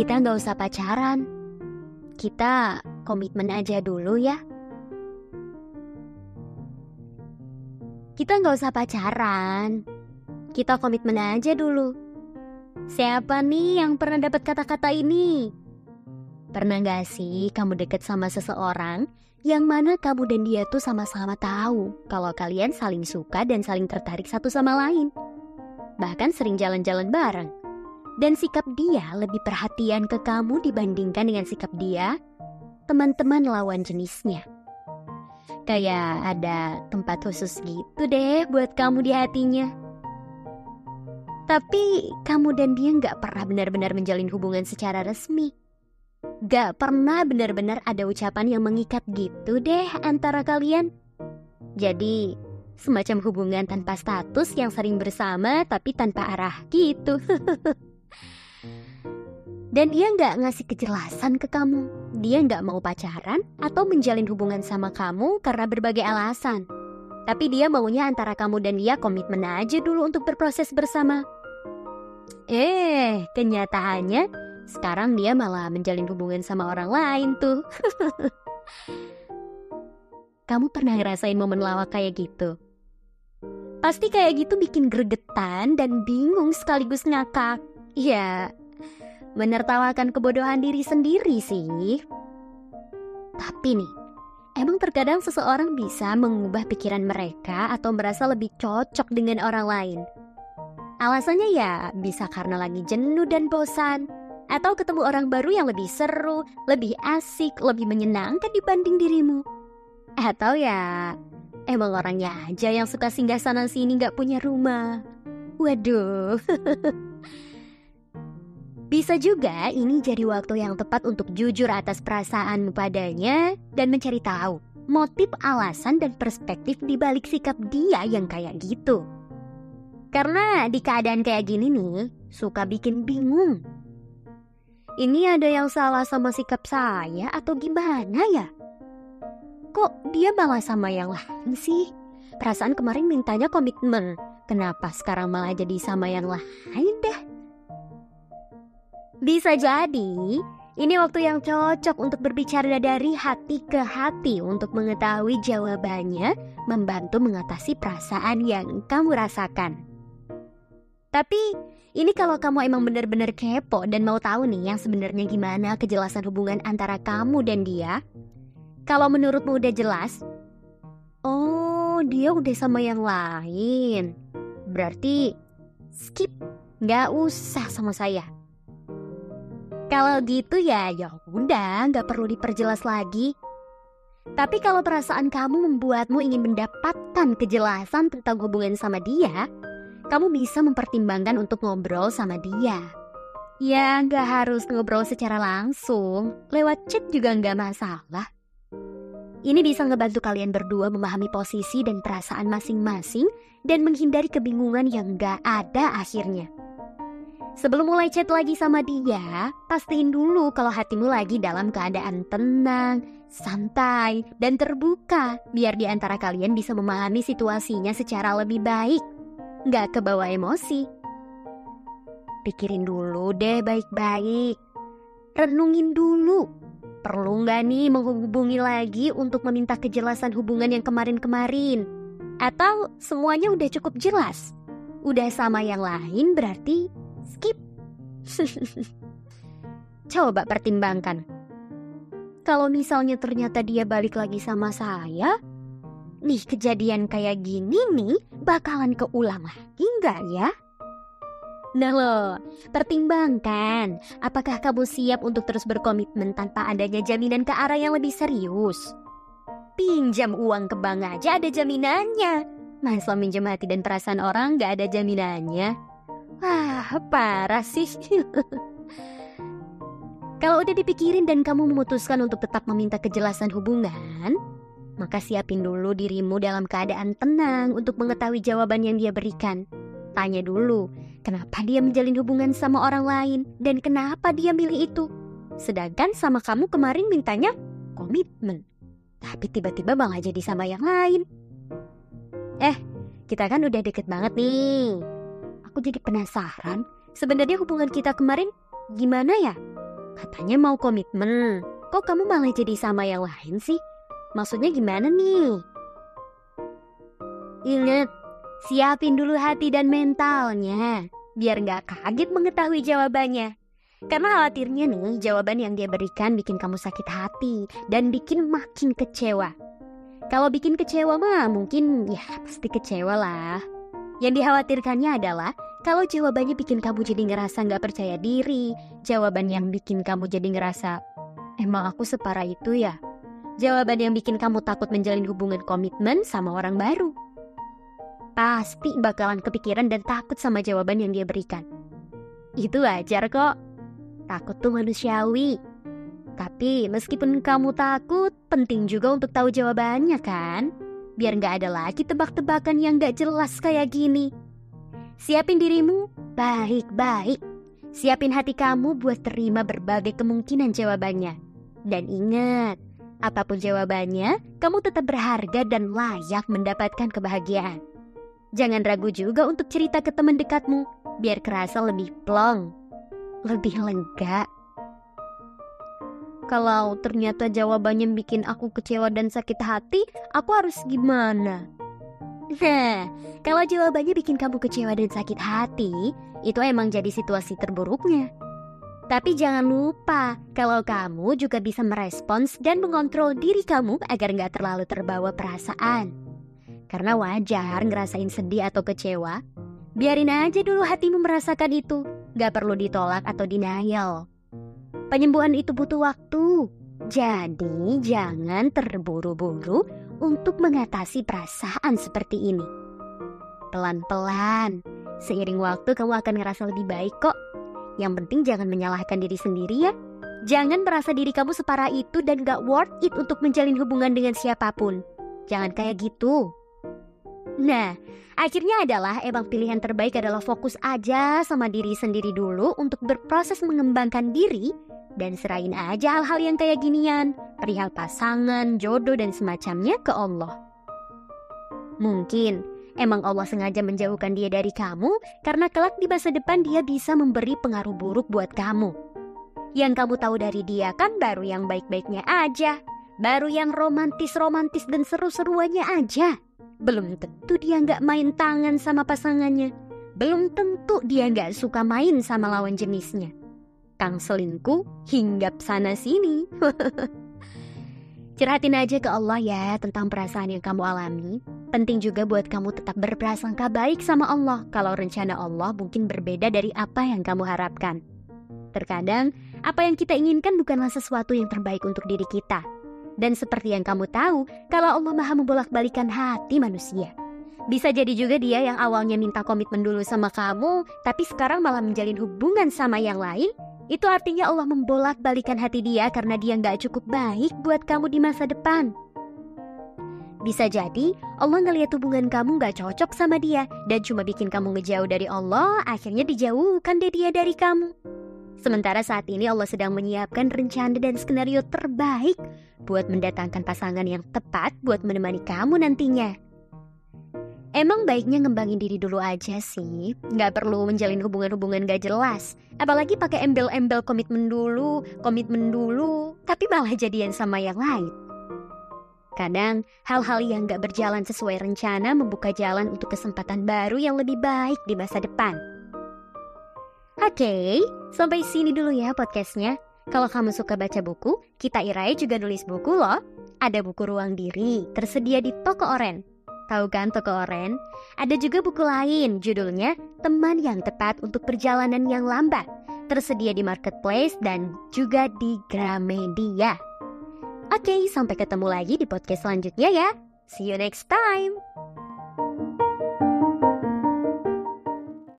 kita nggak usah pacaran. Kita komitmen aja dulu ya. Kita nggak usah pacaran. Kita komitmen aja dulu. Siapa nih yang pernah dapat kata-kata ini? Pernah gak sih kamu deket sama seseorang yang mana kamu dan dia tuh sama-sama tahu kalau kalian saling suka dan saling tertarik satu sama lain? Bahkan sering jalan-jalan bareng. Dan sikap dia lebih perhatian ke kamu dibandingkan dengan sikap dia teman-teman lawan jenisnya. Kayak ada tempat khusus gitu deh buat kamu di hatinya. Tapi kamu dan dia nggak pernah benar-benar menjalin hubungan secara resmi. Gak pernah benar-benar ada ucapan yang mengikat gitu deh antara kalian. Jadi, semacam hubungan tanpa status yang sering bersama tapi tanpa arah gitu. Dan dia nggak ngasih kejelasan ke kamu. Dia nggak mau pacaran atau menjalin hubungan sama kamu karena berbagai alasan. Tapi dia maunya antara kamu dan dia komitmen aja dulu untuk berproses bersama. Eh, kenyataannya sekarang dia malah menjalin hubungan sama orang lain tuh. Kamu pernah ngerasain momen lawak kayak gitu? Pasti kayak gitu bikin gregetan dan bingung sekaligus ngakak. Ya, menertawakan kebodohan diri sendiri sih. Tapi nih, emang terkadang seseorang bisa mengubah pikiran mereka atau merasa lebih cocok dengan orang lain. Alasannya ya bisa karena lagi jenuh dan bosan, atau ketemu orang baru yang lebih seru, lebih asik, lebih menyenangkan dibanding dirimu. Atau ya emang orangnya aja yang suka singgah sana sini gak punya rumah. Waduh. Bisa juga ini jadi waktu yang tepat untuk jujur atas perasaan padanya dan mencari tahu motif, alasan, dan perspektif di balik sikap dia yang kayak gitu. Karena di keadaan kayak gini nih, suka bikin bingung. Ini ada yang salah sama sikap saya atau gimana ya? Kok dia malah sama yang lain sih? Perasaan kemarin mintanya komitmen. Kenapa sekarang malah jadi sama yang lain deh? Bisa jadi, ini waktu yang cocok untuk berbicara dari hati ke hati untuk mengetahui jawabannya, membantu mengatasi perasaan yang kamu rasakan. Tapi, ini kalau kamu emang benar-benar kepo dan mau tahu nih yang sebenarnya gimana kejelasan hubungan antara kamu dan dia. Kalau menurutmu udah jelas, oh dia udah sama yang lain. Berarti skip, nggak usah sama saya. Kalau gitu ya, ya udah, nggak perlu diperjelas lagi. Tapi kalau perasaan kamu membuatmu ingin mendapatkan kejelasan tentang hubungan sama dia, kamu bisa mempertimbangkan untuk ngobrol sama dia. Ya, nggak harus ngobrol secara langsung, lewat chat juga nggak masalah. Ini bisa ngebantu kalian berdua memahami posisi dan perasaan masing-masing dan menghindari kebingungan yang nggak ada akhirnya. Sebelum mulai chat lagi sama dia, pastiin dulu kalau hatimu lagi dalam keadaan tenang, santai, dan terbuka biar di antara kalian bisa memahami situasinya secara lebih baik. Nggak kebawa emosi. Pikirin dulu deh baik-baik. Renungin dulu. Perlu nggak nih menghubungi lagi untuk meminta kejelasan hubungan yang kemarin-kemarin? Atau semuanya udah cukup jelas? Udah sama yang lain berarti skip. Coba pertimbangkan. Kalau misalnya ternyata dia balik lagi sama saya, nih kejadian kayak gini nih bakalan keulang lagi nggak ya? Nah lo, pertimbangkan apakah kamu siap untuk terus berkomitmen tanpa adanya jaminan ke arah yang lebih serius. Pinjam uang ke bank aja ada jaminannya. Masa minjem hati dan perasaan orang gak ada jaminannya? Wah, parah sih. Kalau udah dipikirin dan kamu memutuskan untuk tetap meminta kejelasan hubungan, maka siapin dulu dirimu dalam keadaan tenang untuk mengetahui jawaban yang dia berikan. Tanya dulu, kenapa dia menjalin hubungan sama orang lain dan kenapa dia milih itu. Sedangkan sama kamu kemarin mintanya komitmen. Tapi tiba-tiba malah jadi sama yang lain. Eh, kita kan udah deket banget nih. Jadi penasaran, sebenarnya hubungan kita kemarin gimana ya? Katanya mau komitmen. Kok kamu malah jadi sama yang lain sih? Maksudnya gimana nih? Ingat, siapin dulu hati dan mentalnya. Biar nggak kaget mengetahui jawabannya. Karena khawatirnya nih, jawaban yang dia berikan bikin kamu sakit hati dan bikin makin kecewa. Kalau bikin kecewa mah mungkin ya pasti kecewa lah. Yang dikhawatirkannya adalah kalau jawabannya bikin kamu jadi ngerasa nggak percaya diri, jawaban yang bikin kamu jadi ngerasa emang aku separah itu ya. Jawaban yang bikin kamu takut menjalin hubungan komitmen sama orang baru. Pasti bakalan kepikiran dan takut sama jawaban yang dia berikan. Itu wajar kok. Takut tuh manusiawi. Tapi meskipun kamu takut, penting juga untuk tahu jawabannya kan? Biar nggak ada lagi tebak-tebakan yang nggak jelas kayak gini. Siapin dirimu baik-baik. Siapin hati kamu buat terima berbagai kemungkinan jawabannya. Dan ingat, apa pun jawabannya, kamu tetap berharga dan layak mendapatkan kebahagiaan. Jangan ragu juga untuk cerita ke teman dekatmu, biar kerasa lebih plong, lebih lega kalau ternyata jawabannya bikin aku kecewa dan sakit hati, aku harus gimana? Nah, kalau jawabannya bikin kamu kecewa dan sakit hati, itu emang jadi situasi terburuknya. Tapi jangan lupa, kalau kamu juga bisa merespons dan mengontrol diri kamu agar nggak terlalu terbawa perasaan. Karena wajar ngerasain sedih atau kecewa, biarin aja dulu hatimu merasakan itu. Gak perlu ditolak atau denial. Penyembuhan itu butuh waktu. Jadi, jangan terburu-buru untuk mengatasi perasaan seperti ini. Pelan-pelan, seiring waktu kamu akan ngerasa lebih baik kok. Yang penting jangan menyalahkan diri sendiri ya. Jangan merasa diri kamu separah itu dan gak worth it untuk menjalin hubungan dengan siapa pun. Jangan kayak gitu. Nah, akhirnya adalah emang pilihan terbaik adalah fokus aja sama diri sendiri dulu untuk berproses mengembangkan diri dan serahin aja hal-hal yang kayak ginian, perihal pasangan, jodoh, dan semacamnya ke Allah. Mungkin emang Allah sengaja menjauhkan dia dari kamu karena kelak di masa depan dia bisa memberi pengaruh buruk buat kamu. Yang kamu tahu dari dia kan baru yang baik-baiknya aja, baru yang romantis-romantis dan seru-seruannya aja. Belum tentu dia nggak main tangan sama pasangannya. Belum tentu dia nggak suka main sama lawan jenisnya kang selingkuh hinggap sana sini. Ceratin aja ke Allah ya tentang perasaan yang kamu alami. Penting juga buat kamu tetap berprasangka baik sama Allah kalau rencana Allah mungkin berbeda dari apa yang kamu harapkan. Terkadang, apa yang kita inginkan bukanlah sesuatu yang terbaik untuk diri kita. Dan seperti yang kamu tahu, kalau Allah maha membolak-balikan hati manusia. Bisa jadi juga dia yang awalnya minta komitmen dulu sama kamu, tapi sekarang malah menjalin hubungan sama yang lain itu artinya Allah membolak-balikan hati dia karena dia nggak cukup baik buat kamu di masa depan. Bisa jadi Allah ngeliat hubungan kamu nggak cocok sama dia dan cuma bikin kamu ngejauh dari Allah, akhirnya dijauhkan deh dia dari kamu. Sementara saat ini Allah sedang menyiapkan rencana dan skenario terbaik buat mendatangkan pasangan yang tepat buat menemani kamu nantinya. Emang baiknya ngembangin diri dulu aja sih, nggak perlu menjalin hubungan-hubungan gak jelas. Apalagi pakai embel-embel komitmen dulu, komitmen dulu, tapi malah jadian sama yang lain. Kadang hal-hal yang gak berjalan sesuai rencana membuka jalan untuk kesempatan baru yang lebih baik di masa depan. Oke, okay, sampai sini dulu ya podcastnya. Kalau kamu suka baca buku, kita Irai juga nulis buku loh. Ada buku Ruang Diri, tersedia di toko Oren. Tahu kan toko oren? Ada juga buku lain judulnya Teman yang Tepat untuk Perjalanan yang Lambat. Tersedia di marketplace dan juga di Gramedia. Oke, sampai ketemu lagi di podcast selanjutnya ya. See you next time.